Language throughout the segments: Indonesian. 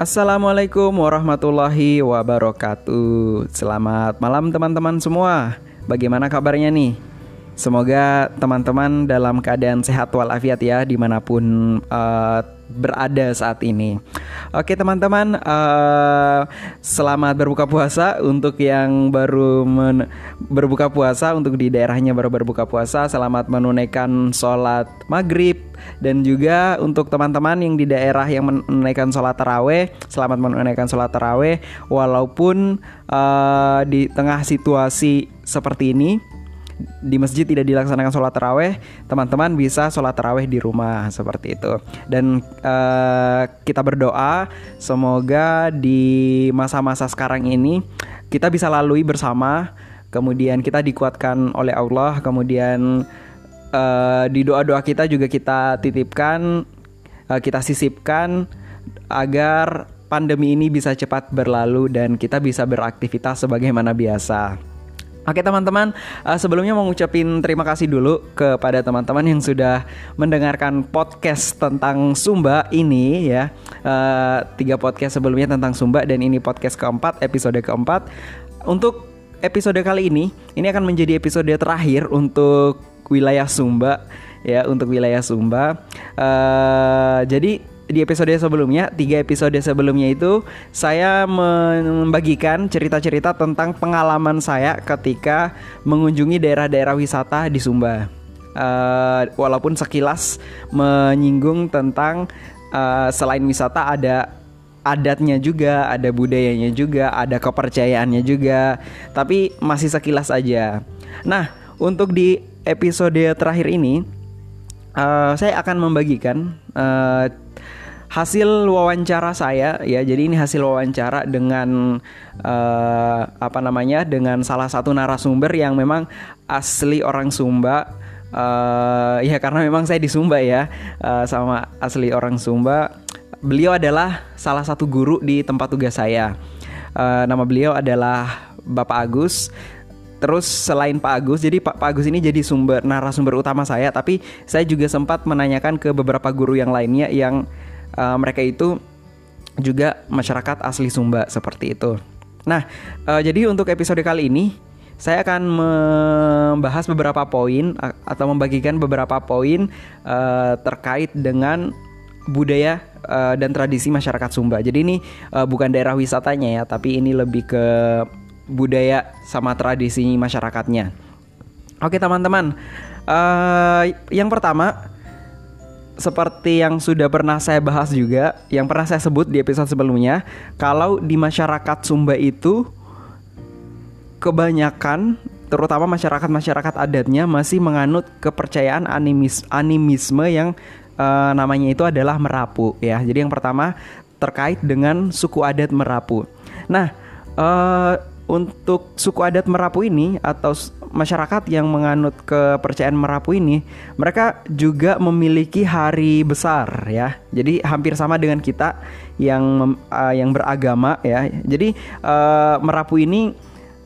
Assalamualaikum warahmatullahi wabarakatuh. Selamat malam teman-teman semua. Bagaimana kabarnya nih? Semoga teman-teman dalam keadaan sehat walafiat ya di mana pun uh, berada saat ini. Oke teman-teman, uh, selamat berbuka puasa untuk yang baru berbuka puasa untuk di daerahnya baru berbuka puasa. Selamat menunaikan sholat maghrib dan juga untuk teman-teman yang di daerah yang menunaikan sholat taraweh, selamat menunaikan sholat taraweh walaupun uh, di tengah situasi seperti ini di masjid tidak dilaksanakan sholat taraweh, teman-teman bisa sholat taraweh di rumah seperti itu. Dan uh, kita berdoa semoga di masa-masa sekarang ini kita bisa lalui bersama, kemudian kita dikuatkan oleh Allah, kemudian uh, di doa-doa kita juga kita titipkan, uh, kita sisipkan agar pandemi ini bisa cepat berlalu dan kita bisa beraktivitas sebagaimana biasa. Oke teman-teman, uh, sebelumnya mau ngucapin terima kasih dulu kepada teman-teman yang sudah mendengarkan podcast tentang Sumba ini ya. Uh, tiga podcast sebelumnya tentang Sumba dan ini podcast keempat, episode keempat. Untuk episode kali ini, ini akan menjadi episode terakhir untuk wilayah Sumba ya, untuk wilayah Sumba. Uh, jadi di episode sebelumnya, tiga episode sebelumnya itu saya membagikan cerita-cerita tentang pengalaman saya ketika mengunjungi daerah-daerah wisata di Sumba. Uh, walaupun sekilas menyinggung tentang uh, selain wisata ada adatnya juga, ada budayanya juga, ada kepercayaannya juga, tapi masih sekilas aja. Nah, untuk di episode terakhir ini, uh, saya akan membagikan uh, hasil wawancara saya ya. Jadi ini hasil wawancara dengan uh, apa namanya? dengan salah satu narasumber yang memang asli orang Sumba. Uh, ya karena memang saya di Sumba ya uh, sama asli orang Sumba. Beliau adalah salah satu guru di tempat tugas saya. Uh, nama beliau adalah Bapak Agus. Terus selain Pak Agus, jadi Pak, Pak Agus ini jadi sumber narasumber utama saya, tapi saya juga sempat menanyakan ke beberapa guru yang lainnya yang uh, mereka itu juga masyarakat asli Sumba seperti itu. Nah, uh, jadi untuk episode kali ini saya akan membahas beberapa poin atau membagikan beberapa poin uh, terkait dengan budaya uh, dan tradisi masyarakat Sumba. Jadi ini uh, bukan daerah wisatanya ya, tapi ini lebih ke budaya sama tradisi masyarakatnya. Oke teman-teman, uh, yang pertama seperti yang sudah pernah saya bahas juga, yang pernah saya sebut di episode sebelumnya, kalau di masyarakat Sumba itu kebanyakan terutama masyarakat-masyarakat adatnya masih menganut kepercayaan animis animisme yang uh, namanya itu adalah Merapu ya. Jadi yang pertama terkait dengan suku adat Merapu. Nah, uh, untuk suku adat Merapu ini atau masyarakat yang menganut kepercayaan Merapu ini, mereka juga memiliki hari besar ya. Jadi hampir sama dengan kita yang uh, yang beragama ya. Jadi uh, Merapu ini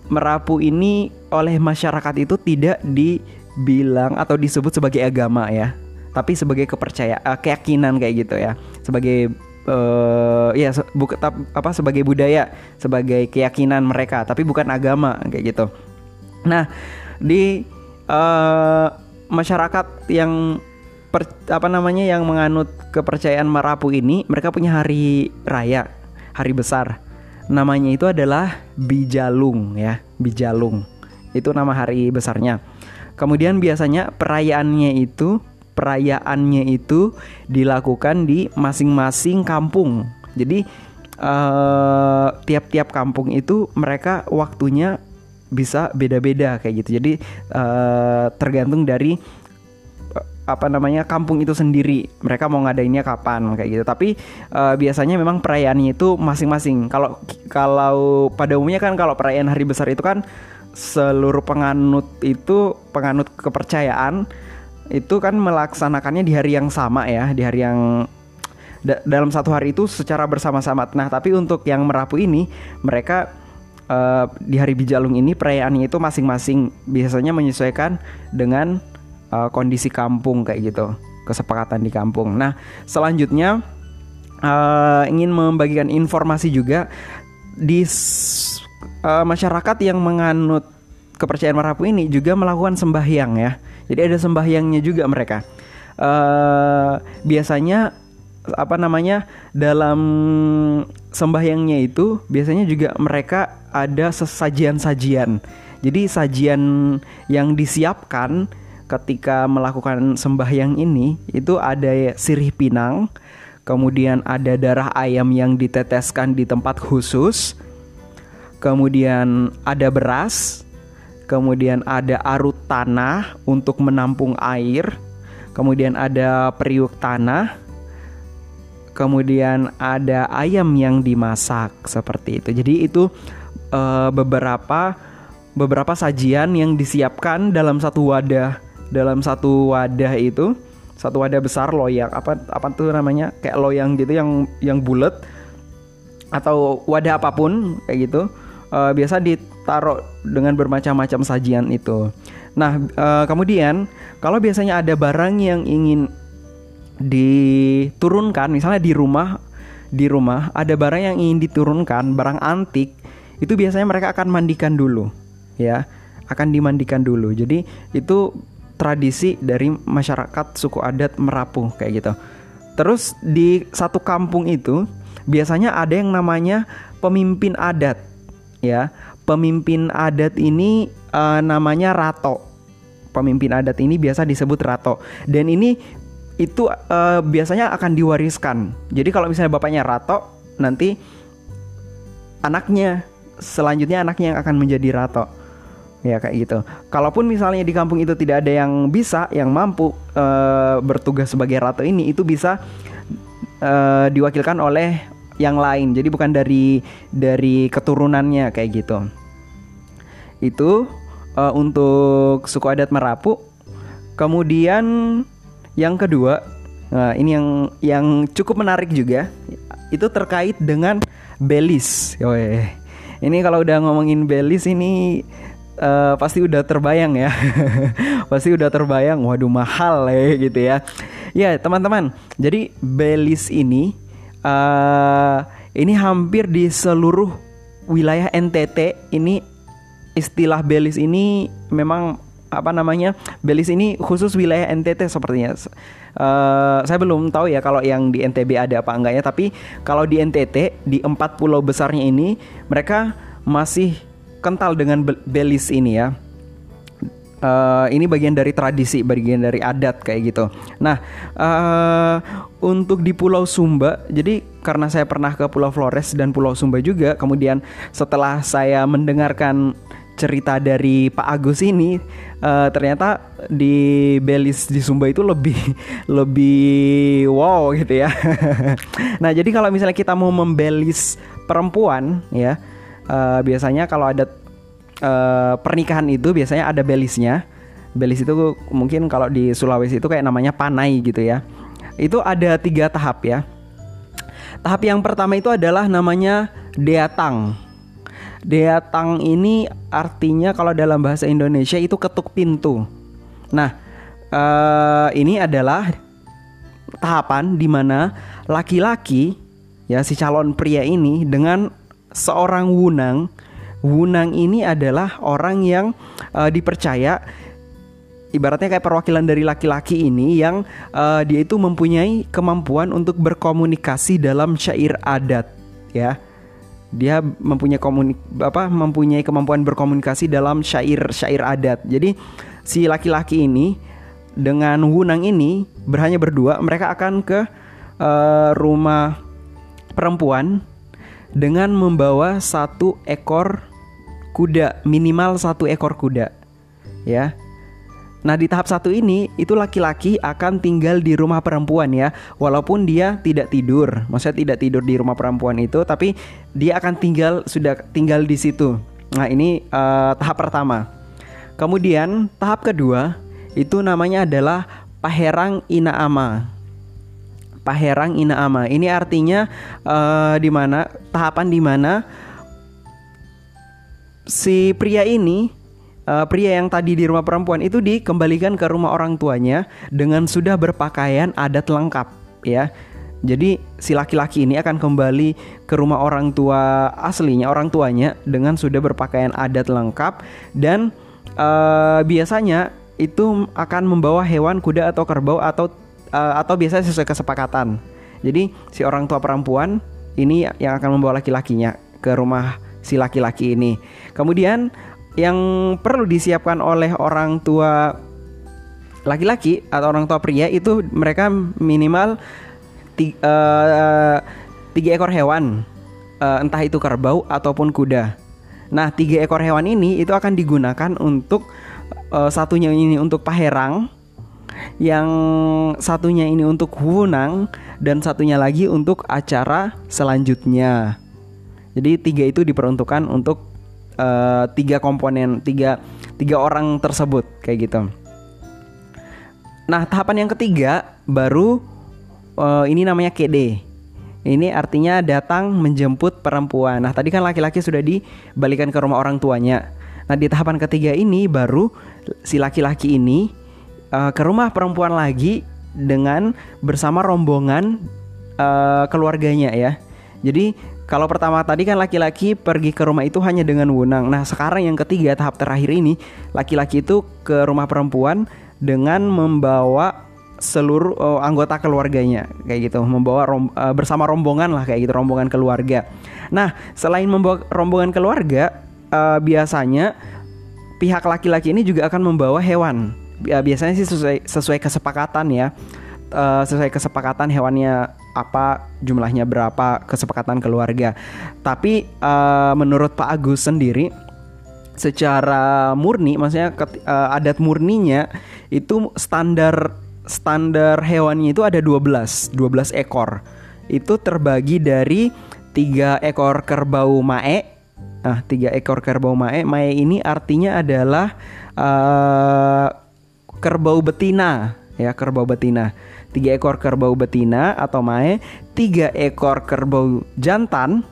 Merapu ini oleh masyarakat itu tidak dibilang atau disebut sebagai agama ya, tapi sebagai kepercayaan, uh, keyakinan kayak gitu ya, sebagai uh, ya apa sebagai budaya, sebagai keyakinan mereka, tapi bukan agama kayak gitu. Nah, di uh, masyarakat yang per, apa namanya yang menganut kepercayaan Marapu ini, mereka punya hari raya, hari besar. Namanya itu adalah Bijalung ya, Bijalung. Itu nama hari besarnya. Kemudian biasanya perayaannya itu perayaannya itu dilakukan di masing-masing kampung. Jadi uh, tiap-tiap kampung itu mereka waktunya bisa beda-beda kayak gitu. Jadi uh, tergantung dari uh, apa namanya kampung itu sendiri. Mereka mau ngadainnya kapan kayak gitu. Tapi uh, biasanya memang perayaannya itu masing-masing. Kalau kalau pada umumnya kan kalau perayaan hari besar itu kan seluruh penganut itu penganut kepercayaan itu kan melaksanakannya di hari yang sama ya, di hari yang da dalam satu hari itu secara bersama-sama. Nah, tapi untuk yang merapu ini mereka uh, di hari Bijalung ini perayaannya itu masing-masing biasanya menyesuaikan dengan uh, kondisi kampung kayak gitu, kesepakatan di kampung. Nah, selanjutnya uh, ingin membagikan informasi juga di uh, masyarakat yang menganut kepercayaan Marapu ini juga melakukan sembahyang ya. Jadi ada sembahyangnya juga mereka. Uh, biasanya apa namanya dalam sembahyangnya itu biasanya juga mereka ada sesajian-sajian. Jadi sajian yang disiapkan ketika melakukan sembahyang ini itu ada sirih pinang, kemudian ada darah ayam yang diteteskan di tempat khusus, kemudian ada beras, kemudian ada arut tanah untuk menampung air, kemudian ada periuk tanah, kemudian ada ayam yang dimasak seperti itu. Jadi itu uh, beberapa beberapa sajian yang disiapkan dalam satu wadah, dalam satu wadah itu satu wadah besar loyang. Apa apa tuh namanya? Kayak loyang gitu yang yang bulat. Atau wadah apa pun kayak gitu uh, biasa ditaruh dengan bermacam-macam sajian itu. Nah uh, kemudian kalau biasanya ada barang yang ingin diturunkan, misalnya di rumah di rumah ada barang yang ingin diturunkan, barang antik itu biasanya mereka akan mandikan dulu, ya akan dimandikan dulu. Jadi itu tradisi dari masyarakat suku adat Merapu kayak gitu. Terus di satu kampung itu biasanya ada yang namanya pemimpin adat ya. Pemimpin adat ini uh, namanya rato. Pemimpin adat ini biasa disebut rato. Dan ini itu uh, biasanya akan diwariskan. Jadi kalau misalnya bapaknya rato, nanti anaknya selanjutnya anaknya yang akan menjadi rato ya kayak gitu. Kalaupun misalnya di kampung itu tidak ada yang bisa, yang mampu e, bertugas sebagai ratu ini, itu bisa e, diwakilkan oleh yang lain. Jadi bukan dari dari keturunannya kayak gitu. Itu e, untuk suku adat Merapu. Kemudian yang kedua, nah ini yang yang cukup menarik juga, itu terkait dengan belis. Ini kalau udah ngomongin belis ini uh, pasti udah terbayang ya pasti udah terbayang waduh mahal ya gitu ya ya teman-teman jadi Belis ini uh, ini hampir di seluruh wilayah NTT ini istilah Belis ini memang apa namanya Belis ini khusus wilayah NTT sepertinya uh, saya belum tahu ya kalau yang di NTB ada apa enggaknya tapi kalau di NTT di empat pulau besarnya ini mereka masih kental dengan belis ini ya. Uh, ini bagian dari tradisi, bagian dari adat kayak gitu. Nah, uh, untuk di Pulau Sumba, jadi karena saya pernah ke Pulau Flores dan Pulau Sumba juga, kemudian setelah saya mendengarkan cerita dari Pak Agus ini, uh, ternyata di Belis di Sumba itu lebih lebih wow gitu ya. nah, jadi kalau misalnya kita mau membelis perempuan ya uh, biasanya kalau ada uh, pernikahan itu biasanya ada belisnya. Belis itu mungkin kalau di Sulawesi itu kayak namanya panai gitu ya. Itu ada tiga tahap ya. Tahap yang pertama itu adalah namanya deatang. Deatang ini artinya kalau dalam bahasa Indonesia itu ketuk pintu. Nah, uh, ini adalah tahapan di mana laki-laki ya si calon pria ini dengan seorang wunang. Wunang ini adalah orang yang uh, dipercaya ibaratnya kayak perwakilan dari laki-laki ini yang uh, dia itu mempunyai kemampuan untuk berkomunikasi dalam syair adat ya. Dia mempunyai komunik apa mempunyai kemampuan berkomunikasi dalam syair-syair adat. Jadi si laki-laki ini dengan Wunang ini berhanya berdua mereka akan ke uh, rumah perempuan dengan membawa satu ekor kuda minimal satu ekor kuda ya. Nah di tahap satu ini itu laki-laki akan tinggal di rumah perempuan ya. Walaupun dia tidak tidur Maksudnya tidak tidur di rumah perempuan itu Tapi dia akan tinggal sudah tinggal di situ. Nah ini uh, tahap pertama. Kemudian tahap kedua itu namanya adalah Paherang Inaama. Paherang Inaama. Ini artinya uh, di mana tahapan di mana si pria ini uh, pria yang tadi di rumah perempuan itu dikembalikan ke rumah orang tuanya dengan sudah berpakaian adat lengkap ya. Jadi si laki-laki ini akan kembali ke rumah orang tua aslinya, orang tuanya dengan sudah berpakaian adat lengkap dan uh, biasanya itu akan membawa hewan kuda atau kerbau atau uh, atau biasanya sesuai kesepakatan. Jadi si orang tua perempuan ini yang akan membawa laki-lakinya ke rumah si laki-laki ini. Kemudian yang perlu disiapkan oleh orang tua laki-laki atau orang tua pria itu mereka minimal tiga, uh, eh, tiga ekor hewan, uh, entah itu kerbau ataupun kuda. Nah, tiga ekor hewan ini itu akan digunakan untuk uh, satunya ini untuk paherang, yang satunya ini untuk wunang, dan satunya lagi untuk acara selanjutnya. Jadi tiga itu diperuntukkan untuk uh, tiga komponen, tiga tiga orang tersebut kayak gitu. Nah, tahapan yang ketiga baru uh, ini namanya KD. Ini artinya datang menjemput perempuan. Nah, tadi kan laki-laki sudah dibalikan ke rumah orang tuanya. Nah, di tahapan ketiga ini baru si laki-laki ini uh, ke rumah perempuan lagi dengan bersama rombongan uh, keluarganya ya. Jadi kalau pertama tadi kan laki-laki pergi ke rumah itu hanya dengan wunang. Nah, sekarang yang ketiga tahap terakhir ini laki-laki itu ke rumah perempuan dengan membawa seluruh uh, anggota keluarganya kayak gitu membawa rom, uh, bersama rombongan lah kayak gitu rombongan keluarga. Nah selain membawa rombongan keluarga uh, biasanya pihak laki-laki ini juga akan membawa hewan. Uh, biasanya sih sesuai sesuai kesepakatan ya. Uh, sesuai kesepakatan hewannya apa jumlahnya berapa kesepakatan keluarga. Tapi uh, menurut Pak Agus sendiri secara murni maksudnya uh, adat murninya itu standar standar hewannya itu ada 12, 12 ekor. Itu terbagi dari tiga ekor kerbau mae. Nah, tiga ekor kerbau mae. Mae ini artinya adalah uh, kerbau betina, ya kerbau betina. Tiga ekor kerbau betina atau mae, tiga ekor kerbau jantan,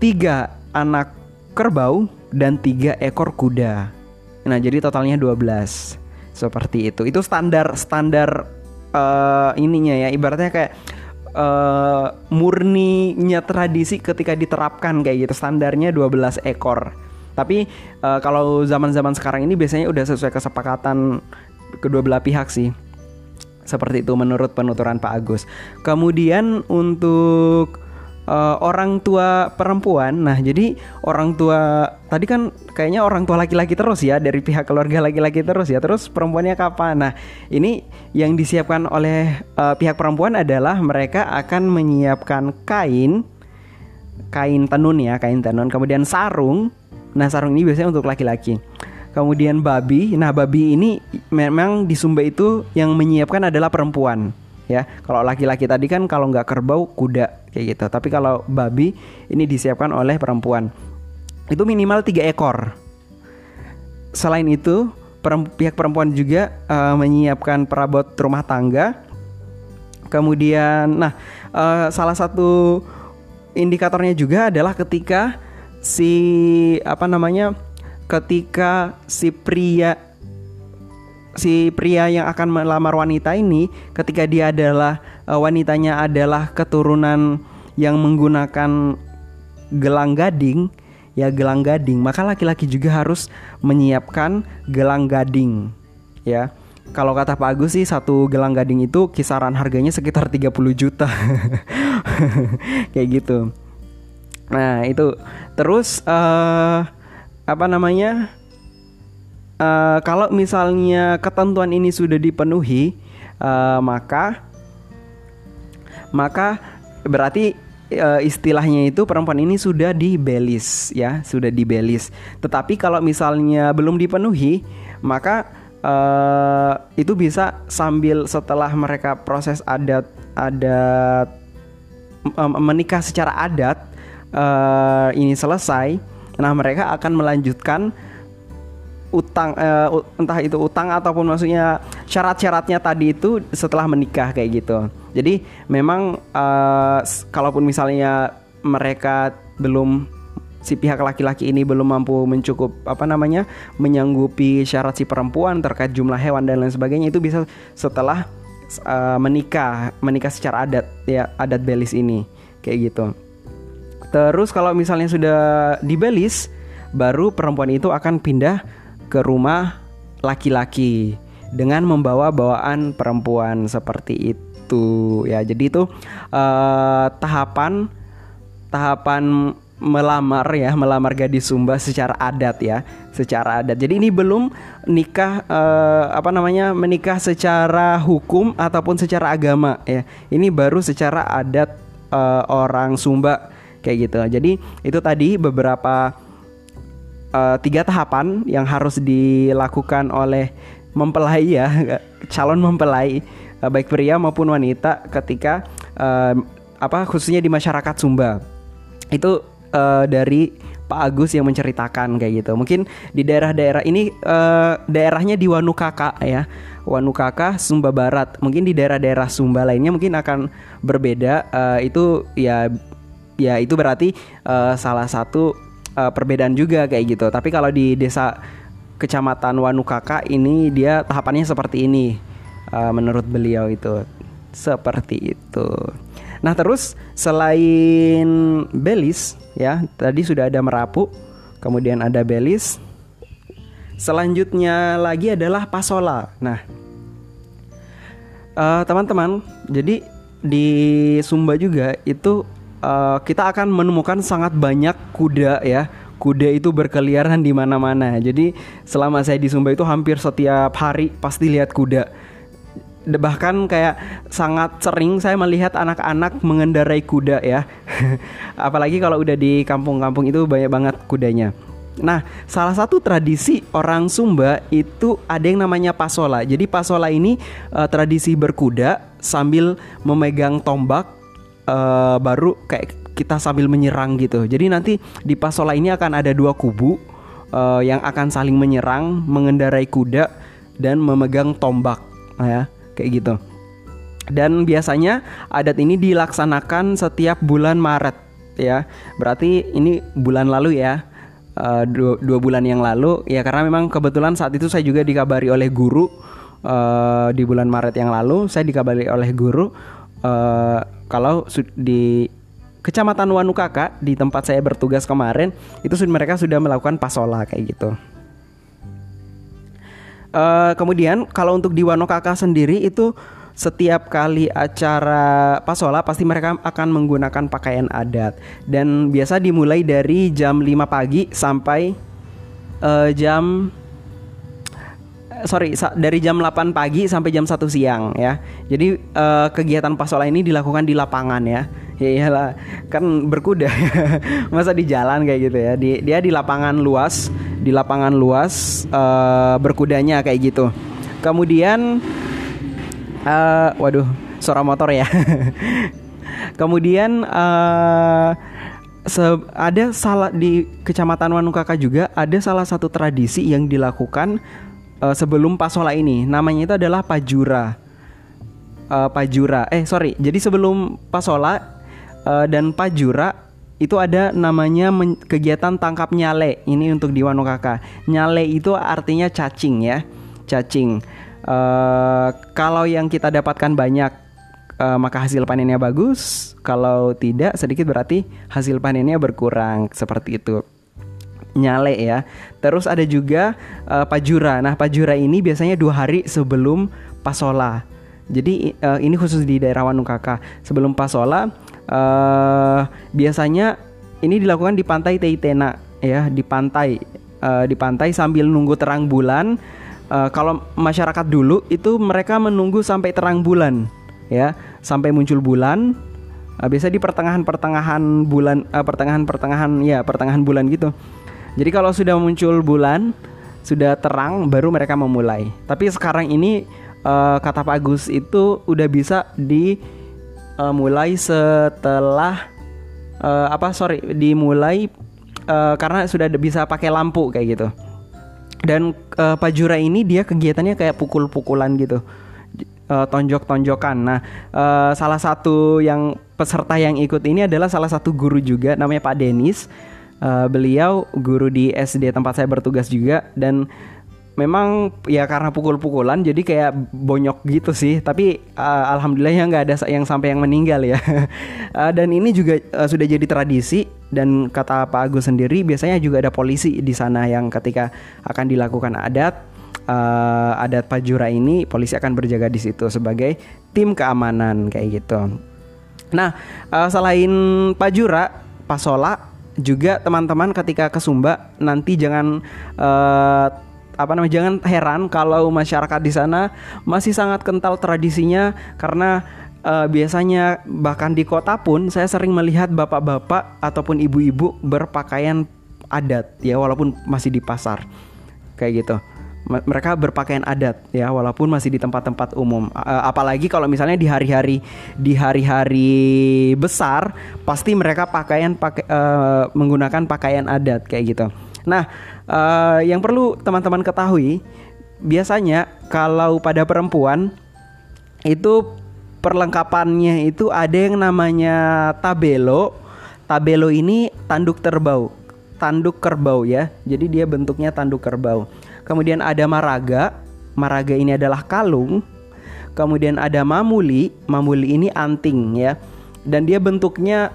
tiga anak kerbau dan tiga ekor kuda. Nah, jadi totalnya 12 seperti itu. Itu standar standar uh, ininya ya. Ibaratnya kayak uh, murninya tradisi ketika diterapkan kayak gitu. Standarnya 12 ekor. Tapi uh, kalau zaman-zaman sekarang ini biasanya udah sesuai kesepakatan kedua belah pihak sih seperti itu menurut penuturan Pak Agus kemudian untuk uh, orang tua perempuan. Nah, jadi orang tua tadi kan kayaknya orang tua laki-laki terus ya dari pihak keluarga laki-laki terus ya. Terus perempuannya kapan? Nah, ini yang disiapkan oleh uh, pihak perempuan adalah mereka akan menyiapkan kain kain tenun ya, kain tenun, kemudian sarung. Nah, sarung ini biasanya untuk laki-laki. Kemudian babi. Nah, babi ini memang di Sumba itu yang menyiapkan adalah perempuan ya. Kalau laki-laki tadi kan kalau nggak kerbau kuda kayak gitu. Tapi kalau babi ini disiapkan oleh perempuan. Itu minimal tiga ekor. Selain itu, pihak perempuan juga uh, menyiapkan perabot rumah tangga. Kemudian, nah, uh, salah satu indikatornya juga adalah ketika si apa namanya? Ketika si pria si pria yang akan melamar wanita ini ketika dia adalah uh, wanitanya adalah keturunan yang menggunakan gelang gading ya gelang gading. Maka laki-laki juga harus menyiapkan gelang gading ya. Kalau kata Pak Agus sih satu gelang gading itu kisaran harganya sekitar 30 juta. Kayak gitu. Nah itu. Terus uh, apa namanya uh, kalau misalnya ketentuan ini sudah dipenuhi, uh, maka maka berarti uh, istilahnya itu perempuan ini sudah dibelis ya, sudah dibelis. Tetapi kalau misalnya belum dipenuhi, maka uh, itu bisa sambil setelah mereka proses adat adat menikah secara adat uh, ini selesai, nah mereka akan melanjutkan utang uh, entah itu utang ataupun maksudnya syarat-syaratnya tadi itu setelah menikah kayak gitu. Jadi memang uh, kalaupun misalnya mereka belum si pihak laki-laki ini belum mampu mencukup apa namanya menyanggupi syarat si perempuan terkait jumlah hewan dan lain sebagainya itu bisa setelah uh, menikah menikah secara adat ya adat Belis ini kayak gitu. Terus kalau misalnya sudah di Belis, baru perempuan itu akan pindah ke rumah laki-laki dengan membawa bawaan perempuan seperti itu ya. Jadi itu uh, tahapan tahapan melamar ya, melamar gadis Sumba secara adat ya, secara adat. Jadi ini belum nikah uh, apa namanya? menikah secara hukum ataupun secara agama ya. Ini baru secara adat uh, orang Sumba kayak gitu. Jadi itu tadi beberapa uh, tiga tahapan yang harus dilakukan oleh mempelai ya, calon mempelai uh, baik pria maupun wanita ketika uh, apa khususnya di masyarakat Sumba. Itu uh, dari Pak Agus yang menceritakan kayak gitu. Mungkin di daerah-daerah ini uh, daerahnya di Wanukaka ya. Wanukaka Sumba Barat. Mungkin di daerah-daerah Sumba lainnya mungkin akan berbeda. Uh, itu ya ya itu berarti uh, salah satu uh, perbedaan juga kayak gitu. Tapi kalau di desa kecamatan Wanukaka ini dia tahapannya seperti ini. Uh, menurut beliau itu seperti itu. Nah, terus selain Belis ya, tadi sudah ada Merapu, kemudian ada Belis. Selanjutnya lagi adalah Pasola. Nah, uh, teman-teman, jadi di Sumba juga itu uh, kita akan menemukan sangat banyak kuda ya. Kuda itu berkeliaran di mana-mana. Jadi selama saya di Sumba itu hampir setiap hari pasti lihat kuda bahkan kayak sangat sering saya melihat anak-anak mengendarai kuda ya apalagi kalau udah di kampung-kampung itu banyak banget kudanya Nah, salah satu tradisi orang Sumba itu ada yang namanya pasola. Jadi pasola ini uh, tradisi berkuda sambil memegang tombak uh, baru kayak kita sambil menyerang gitu. Jadi nanti di pasola ini akan ada dua kubu uh, yang akan saling menyerang, mengendarai kuda dan memegang tombak, nah, ya kayak gitu. Dan biasanya adat ini dilaksanakan setiap bulan Maret ya. Berarti ini bulan lalu ya. Uh, dua, dua bulan yang lalu ya karena memang kebetulan saat itu saya juga dikabari oleh guru uh, di bulan Maret yang lalu saya dikabari oleh guru uh, kalau di Kecamatan Wanukaka di tempat saya bertugas kemarin itu mereka sudah melakukan pasola kayak gitu. Uh, kemudian kalau untuk di Wanokaka sendiri itu setiap kali acara pasola pasti mereka akan menggunakan pakaian adat dan biasa dimulai dari jam 5 pagi sampai uh, jam sorry dari jam 8 pagi sampai jam 1 siang ya. Jadi uh, kegiatan pasola ini dilakukan di lapangan ya. Ya iyalah, kan berkuda masa di jalan kayak gitu ya. Di, dia di lapangan luas di lapangan luas uh, berkudanya kayak gitu. Kemudian uh, waduh, suara motor ya. Kemudian uh, ada salah di Kecamatan Wanukaka juga ada salah satu tradisi yang dilakukan uh, sebelum Pasola ini. Namanya itu adalah Pajura. Uh, Pajura. Eh sorry, jadi sebelum Pasola uh, dan Pajura itu ada namanya kegiatan tangkap nyale. Ini untuk di Wanokaka nyale itu artinya cacing ya. Cacing. Uh, kalau yang kita dapatkan banyak uh, maka hasil panennya bagus. Kalau tidak sedikit berarti hasil panennya berkurang. Seperti itu nyale ya. Terus ada juga uh, pajura. Nah pajura ini biasanya dua hari sebelum pasola. Jadi uh, ini khusus di daerah Wanukaka. Sebelum pasola uh, biasanya ini dilakukan di pantai Teitena ya di pantai uh, di pantai sambil nunggu terang bulan. Uh, kalau masyarakat dulu itu mereka menunggu sampai terang bulan ya sampai muncul bulan. Uh, biasa di pertengahan pertengahan bulan uh, pertengahan pertengahan ya pertengahan bulan gitu jadi kalau sudah muncul bulan sudah terang baru mereka memulai. Tapi sekarang ini uh, kata Pak Agus itu udah bisa di uh, mulai setelah uh, apa sorry dimulai uh, karena sudah bisa pakai lampu kayak gitu. Dan uh, pajura ini dia kegiatannya kayak pukul-pukulan gitu. Uh, tonjok-tonjokan. Nah uh, salah satu yang peserta yang ikut ini adalah salah satu guru juga namanya Pak Denis uh, beliau guru di SD tempat saya bertugas juga dan memang ya karena pukul-pukulan jadi kayak bonyok gitu sih. Tapi uh, alhamdulillah ya nggak ada yang sampai yang meninggal ya. Uh, dan ini juga uh, sudah jadi tradisi dan kata Pak Agus sendiri biasanya juga ada polisi di sana yang ketika akan dilakukan adat uh, adat Pajura ini polisi akan berjaga di situ sebagai tim keamanan kayak gitu. Nah selain Pajura Pasola juga teman-teman ketika ke Sumba nanti jangan uh, apa namanya jangan heran kalau masyarakat di sana masih sangat kental tradisinya karena uh, biasanya bahkan di kota pun saya sering melihat bapak-bapak ataupun ibu-ibu berpakaian adat ya walaupun masih di pasar. Kayak gitu mereka berpakaian adat ya walaupun masih di tempat-tempat umum uh, apalagi kalau misalnya di hari-hari di hari-hari besar pasti mereka pakaian pakai uh, menggunakan pakaian adat kayak gitu nah uh, yang perlu teman-teman ketahui biasanya kalau pada perempuan itu perlengkapannya itu ada yang namanya tabelo. Tabelo ini tanduk terbau, tanduk kerbau ya. Jadi dia bentuknya tanduk kerbau. Kemudian ada maraga. Maraga ini adalah kalung. Kemudian ada mamuli. Mamuli ini anting ya. Dan dia bentuknya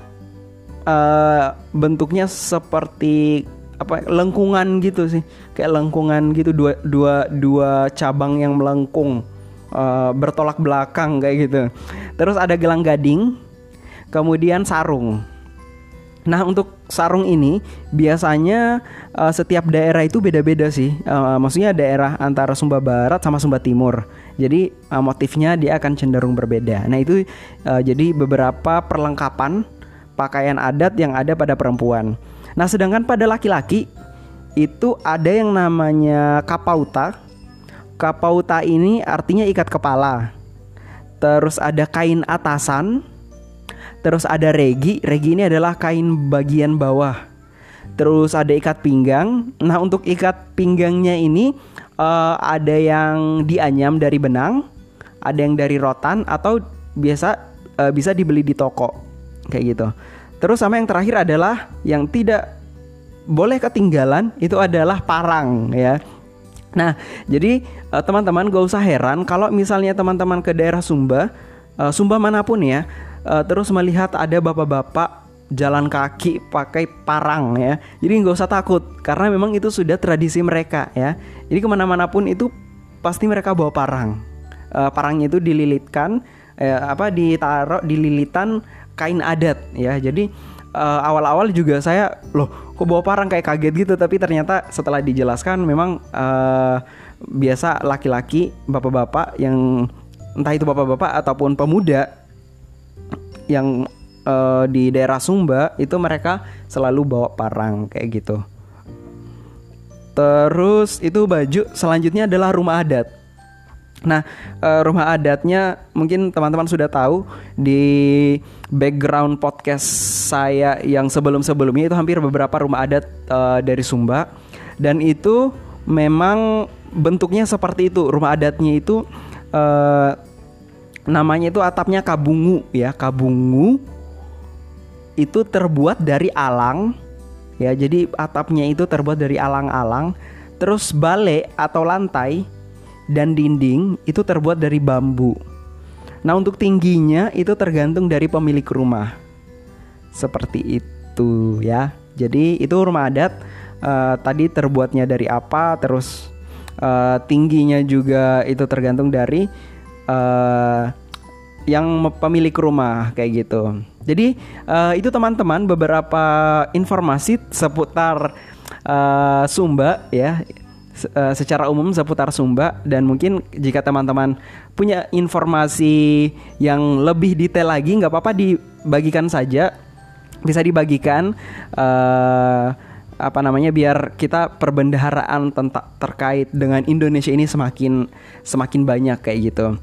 uh, bentuknya seperti apa lengkungan gitu sih kayak lengkungan gitu dua dua dua cabang yang melengkung uh, bertolak belakang kayak gitu terus ada gelang gading kemudian sarung nah untuk sarung ini biasanya uh, setiap daerah itu beda-beda sih uh, maksudnya daerah antara Sumba Barat sama Sumba Timur jadi uh, motifnya dia akan cenderung berbeda nah itu uh, jadi beberapa perlengkapan pakaian adat yang ada pada perempuan Nah, sedangkan pada laki-laki itu ada yang namanya kapauta. Kapauta ini artinya ikat kepala. Terus ada kain atasan. Terus ada regi. Regi ini adalah kain bagian bawah. Terus ada ikat pinggang. Nah, untuk ikat pinggangnya ini uh, ada yang dianyam dari benang, ada yang dari rotan atau biasa uh, bisa dibeli di toko. Kayak gitu. Terus sama yang terakhir adalah yang tidak boleh ketinggalan itu adalah parang ya. Nah, jadi uh, teman-teman gak usah heran kalau misalnya teman-teman ke daerah Sumba, uh, Sumba mana pun ya, uh, terus melihat ada bapak-bapak jalan kaki pakai parang ya. Jadi nggak usah takut karena memang itu sudah tradisi mereka ya. Jadi ke mana-mana pun itu pasti mereka bawa parang. Uh, parangnya itu dililitkan, eh, apa ditaruh dililitan kain adat ya. Jadi uh, awal-awal juga saya loh kok bawa parang kayak kaget gitu tapi ternyata setelah dijelaskan memang uh, biasa laki-laki bapak-bapak yang entah itu bapak-bapak ataupun pemuda yang uh, di daerah Sumba itu mereka selalu bawa parang kayak gitu. Terus itu baju selanjutnya adalah rumah adat. Nah, uh, rumah adatnya mungkin teman-teman sudah tahu di background podcast saya yang sebelum-sebelumnya itu hampir beberapa rumah adat uh, dari Sumba dan itu memang bentuknya seperti itu. Rumah adatnya itu uh, namanya itu atapnya kabungu ya, kabungu itu terbuat dari alang ya. Jadi atapnya itu terbuat dari alang-alang. Terus bale atau lantai dan dinding itu terbuat dari bambu. Nah, untuk tingginya itu tergantung dari pemilik rumah. Seperti itu ya. Jadi itu rumah adat uh, tadi terbuatnya dari apa, terus uh, tingginya juga itu tergantung dari uh, yang pemilik rumah kayak gitu. Jadi uh, itu teman-teman beberapa informasi seputar uh, Sumba ya secara umum seputar Sumba dan mungkin jika teman-teman punya informasi yang lebih detail lagi nggak apa-apa dibagikan saja bisa dibagikan uh, apa namanya biar kita perbendaharaan tentang terkait dengan Indonesia ini semakin semakin banyak kayak gitu.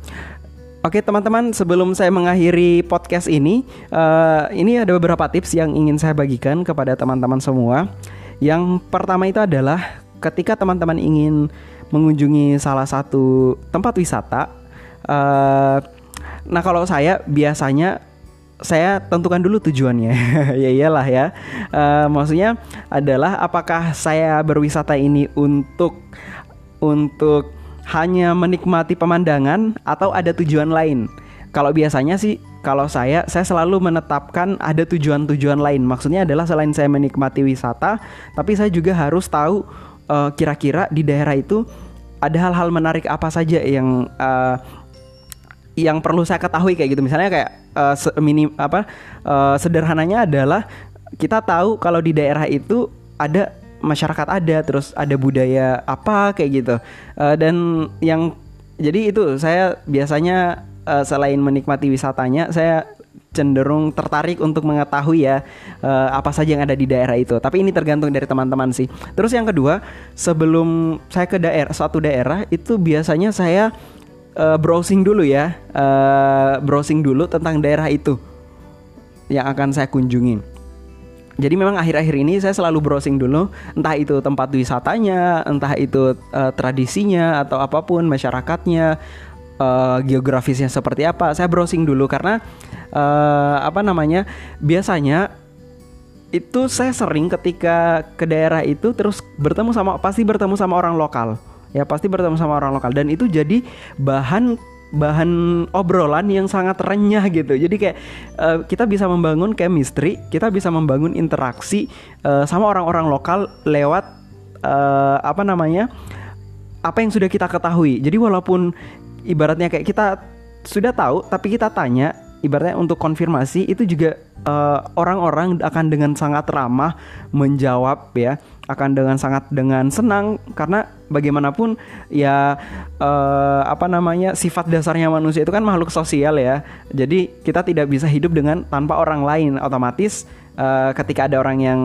Oke teman-teman sebelum saya mengakhiri podcast ini uh, ini ada beberapa tips yang ingin saya bagikan kepada teman-teman semua. Yang pertama itu adalah ketika teman-teman ingin mengunjungi salah satu tempat wisata, uh, nah kalau saya biasanya saya tentukan dulu tujuannya. ya iyalah ya. Uh, maksudnya adalah apakah saya berwisata ini untuk untuk hanya menikmati pemandangan atau ada tujuan lain? Kalau biasanya sih kalau saya saya selalu menetapkan ada tujuan-tujuan lain. Maksudnya adalah selain saya menikmati wisata, tapi saya juga harus tahu kira kira-kira di daerah itu ada hal-hal menarik apa saja yang uh, yang perlu saya ketahui kayak gitu misalnya kayak uh, mini apa uh, sederhananya adalah kita tahu kalau di daerah itu ada masyarakat ada terus ada budaya apa kayak gitu uh, dan yang jadi itu saya biasanya uh, selain menikmati wisatanya saya cenderung tertarik untuk mengetahui ya uh, apa saja yang ada di daerah itu. Tapi ini tergantung dari teman-teman sih. Terus yang kedua, sebelum saya ke daerah suatu daerah itu biasanya saya uh, browsing dulu ya, uh, browsing dulu tentang daerah itu yang akan saya kunjungi. Jadi memang akhir-akhir ini saya selalu browsing dulu, entah itu tempat wisatanya, entah itu uh, tradisinya atau apa pun masyarakatnya, uh, geografisnya seperti apa. Saya browsing dulu karena uh, apa namanya? Biasanya itu saya sering ketika ke daerah itu terus bertemu sama pasti bertemu sama orang lokal. Ya, pasti bertemu sama orang lokal dan itu jadi bahan bahan obrolan yang sangat renyah gitu. Jadi kayak uh, kita bisa membangun chemistry, kita bisa membangun interaksi uh, sama orang-orang lokal lewat uh, apa namanya? apa yang sudah kita ketahui. Jadi walaupun ibaratnya kayak kita sudah tahu tapi kita tanya ibaratnya untuk konfirmasi itu juga orang-orang uh, akan dengan sangat ramah menjawab ya akan dengan sangat dengan senang karena bagaimanapun ya uh, apa namanya sifat dasarnya manusia itu kan makhluk sosial ya. Jadi kita tidak bisa hidup dengan tanpa orang lain. Otomatis uh, ketika ada orang yang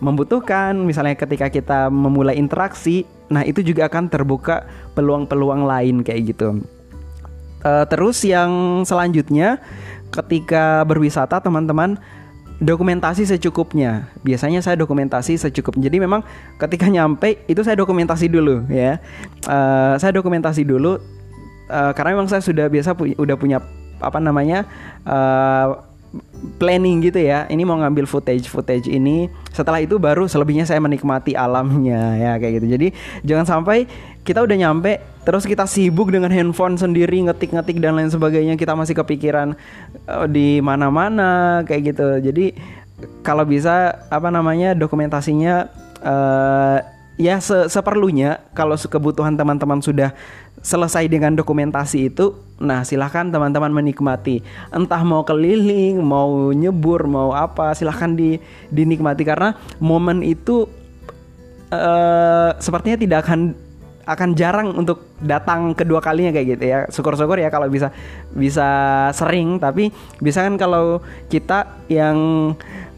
membutuhkan misalnya ketika kita memulai interaksi nah itu juga akan terbuka peluang-peluang lain kayak gitu. Uh, terus yang selanjutnya ketika berwisata teman-teman dokumentasi secukupnya. Biasanya saya dokumentasi secukupnya. Jadi memang ketika nyampe itu saya dokumentasi dulu ya. Uh, saya dokumentasi dulu uh, karena memang saya sudah biasa pu udah punya apa namanya uh, planning gitu ya. Ini mau ngambil footage footage ini. Setelah itu baru selebihnya saya menikmati alamnya ya kayak gitu. Jadi jangan sampai kita udah nyampe terus kita sibuk dengan handphone sendiri ngetik-ngetik dan lain sebagainya kita masih kepikiran uh, di mana-mana kayak gitu jadi kalau bisa apa namanya dokumentasinya uh, ya se seperlunya kalau kebutuhan teman-teman sudah selesai dengan dokumentasi itu nah silahkan teman-teman menikmati. Entah mau keliling mau nyebur mau apa silahkan di dinikmati. Karena momen itu uh, sepertinya tidak akan akan jarang untuk datang kedua kalinya kayak gitu ya. Syukur-syukur ya kalau bisa bisa sering. Tapi bisa kan kalau kita yang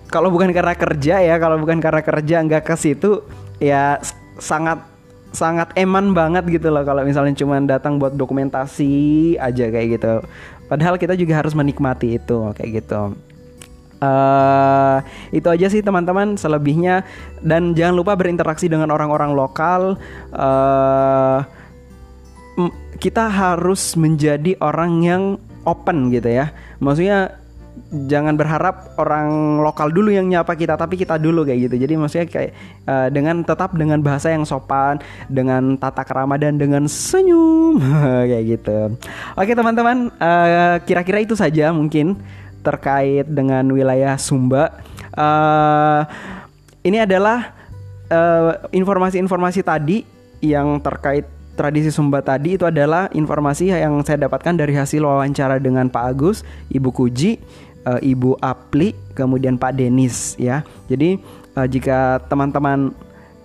kalau bukan karena kerja ya, kalau bukan karena kerja nggak ke situ ya sangat sangat eman banget gitu loh kalau misalnya cuma datang buat dokumentasi aja kayak gitu. Padahal kita juga harus menikmati itu kayak gitu. Uh, itu aja sih teman-teman selebihnya dan jangan lupa berinteraksi dengan orang-orang lokal. Uh, kita harus menjadi orang yang open gitu ya. Maksudnya jangan berharap orang lokal dulu yang nyapa kita tapi kita dulu kayak gitu. Jadi maksudnya kayak uh, dengan tetap dengan bahasa yang sopan, dengan tata kerama dan dengan senyum kayak gitu. Oke teman-teman, uh, kira-kira itu saja mungkin terkait dengan wilayah Sumba. Uh, ini adalah informasi-informasi uh, tadi yang terkait tradisi Sumba tadi itu adalah informasi yang saya dapatkan dari hasil wawancara dengan Pak Agus, Ibu Kuji, uh, Ibu Apli, kemudian Pak Denis ya. Jadi uh, jika teman-teman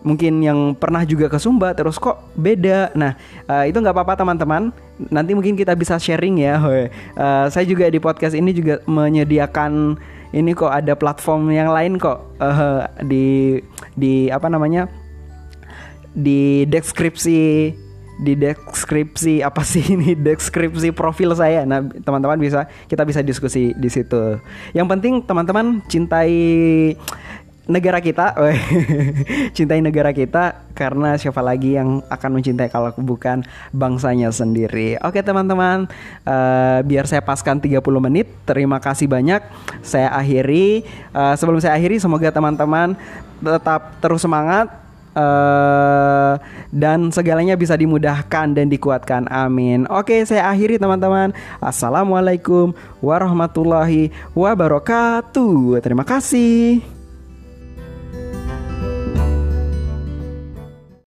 mungkin yang pernah juga ke Sumba terus kok beda. Nah, uh, itu nggak apa-apa teman-teman. Nanti mungkin kita bisa sharing ya. Uh, saya juga di podcast ini juga menyediakan ini kok ada platform yang lain kok uh, di di apa namanya? di deskripsi di deskripsi apa sih ini deskripsi profil saya. Nah, teman-teman bisa kita bisa diskusi di situ. Yang penting teman-teman cintai negara kita, cintai negara kita karena siapa lagi yang akan mencintai kalau bukan bangsanya sendiri. Oke teman-teman, uh, biar saya paskan 30 menit. Terima kasih banyak. Saya akhiri. Uh, sebelum saya akhiri, semoga teman-teman tetap terus semangat. Uh, dan segalanya bisa dimudahkan dan dikuatkan. Amin. Oke, saya akhiri teman-teman. Assalamualaikum warahmatullahi wabarakatuh. Terima kasih.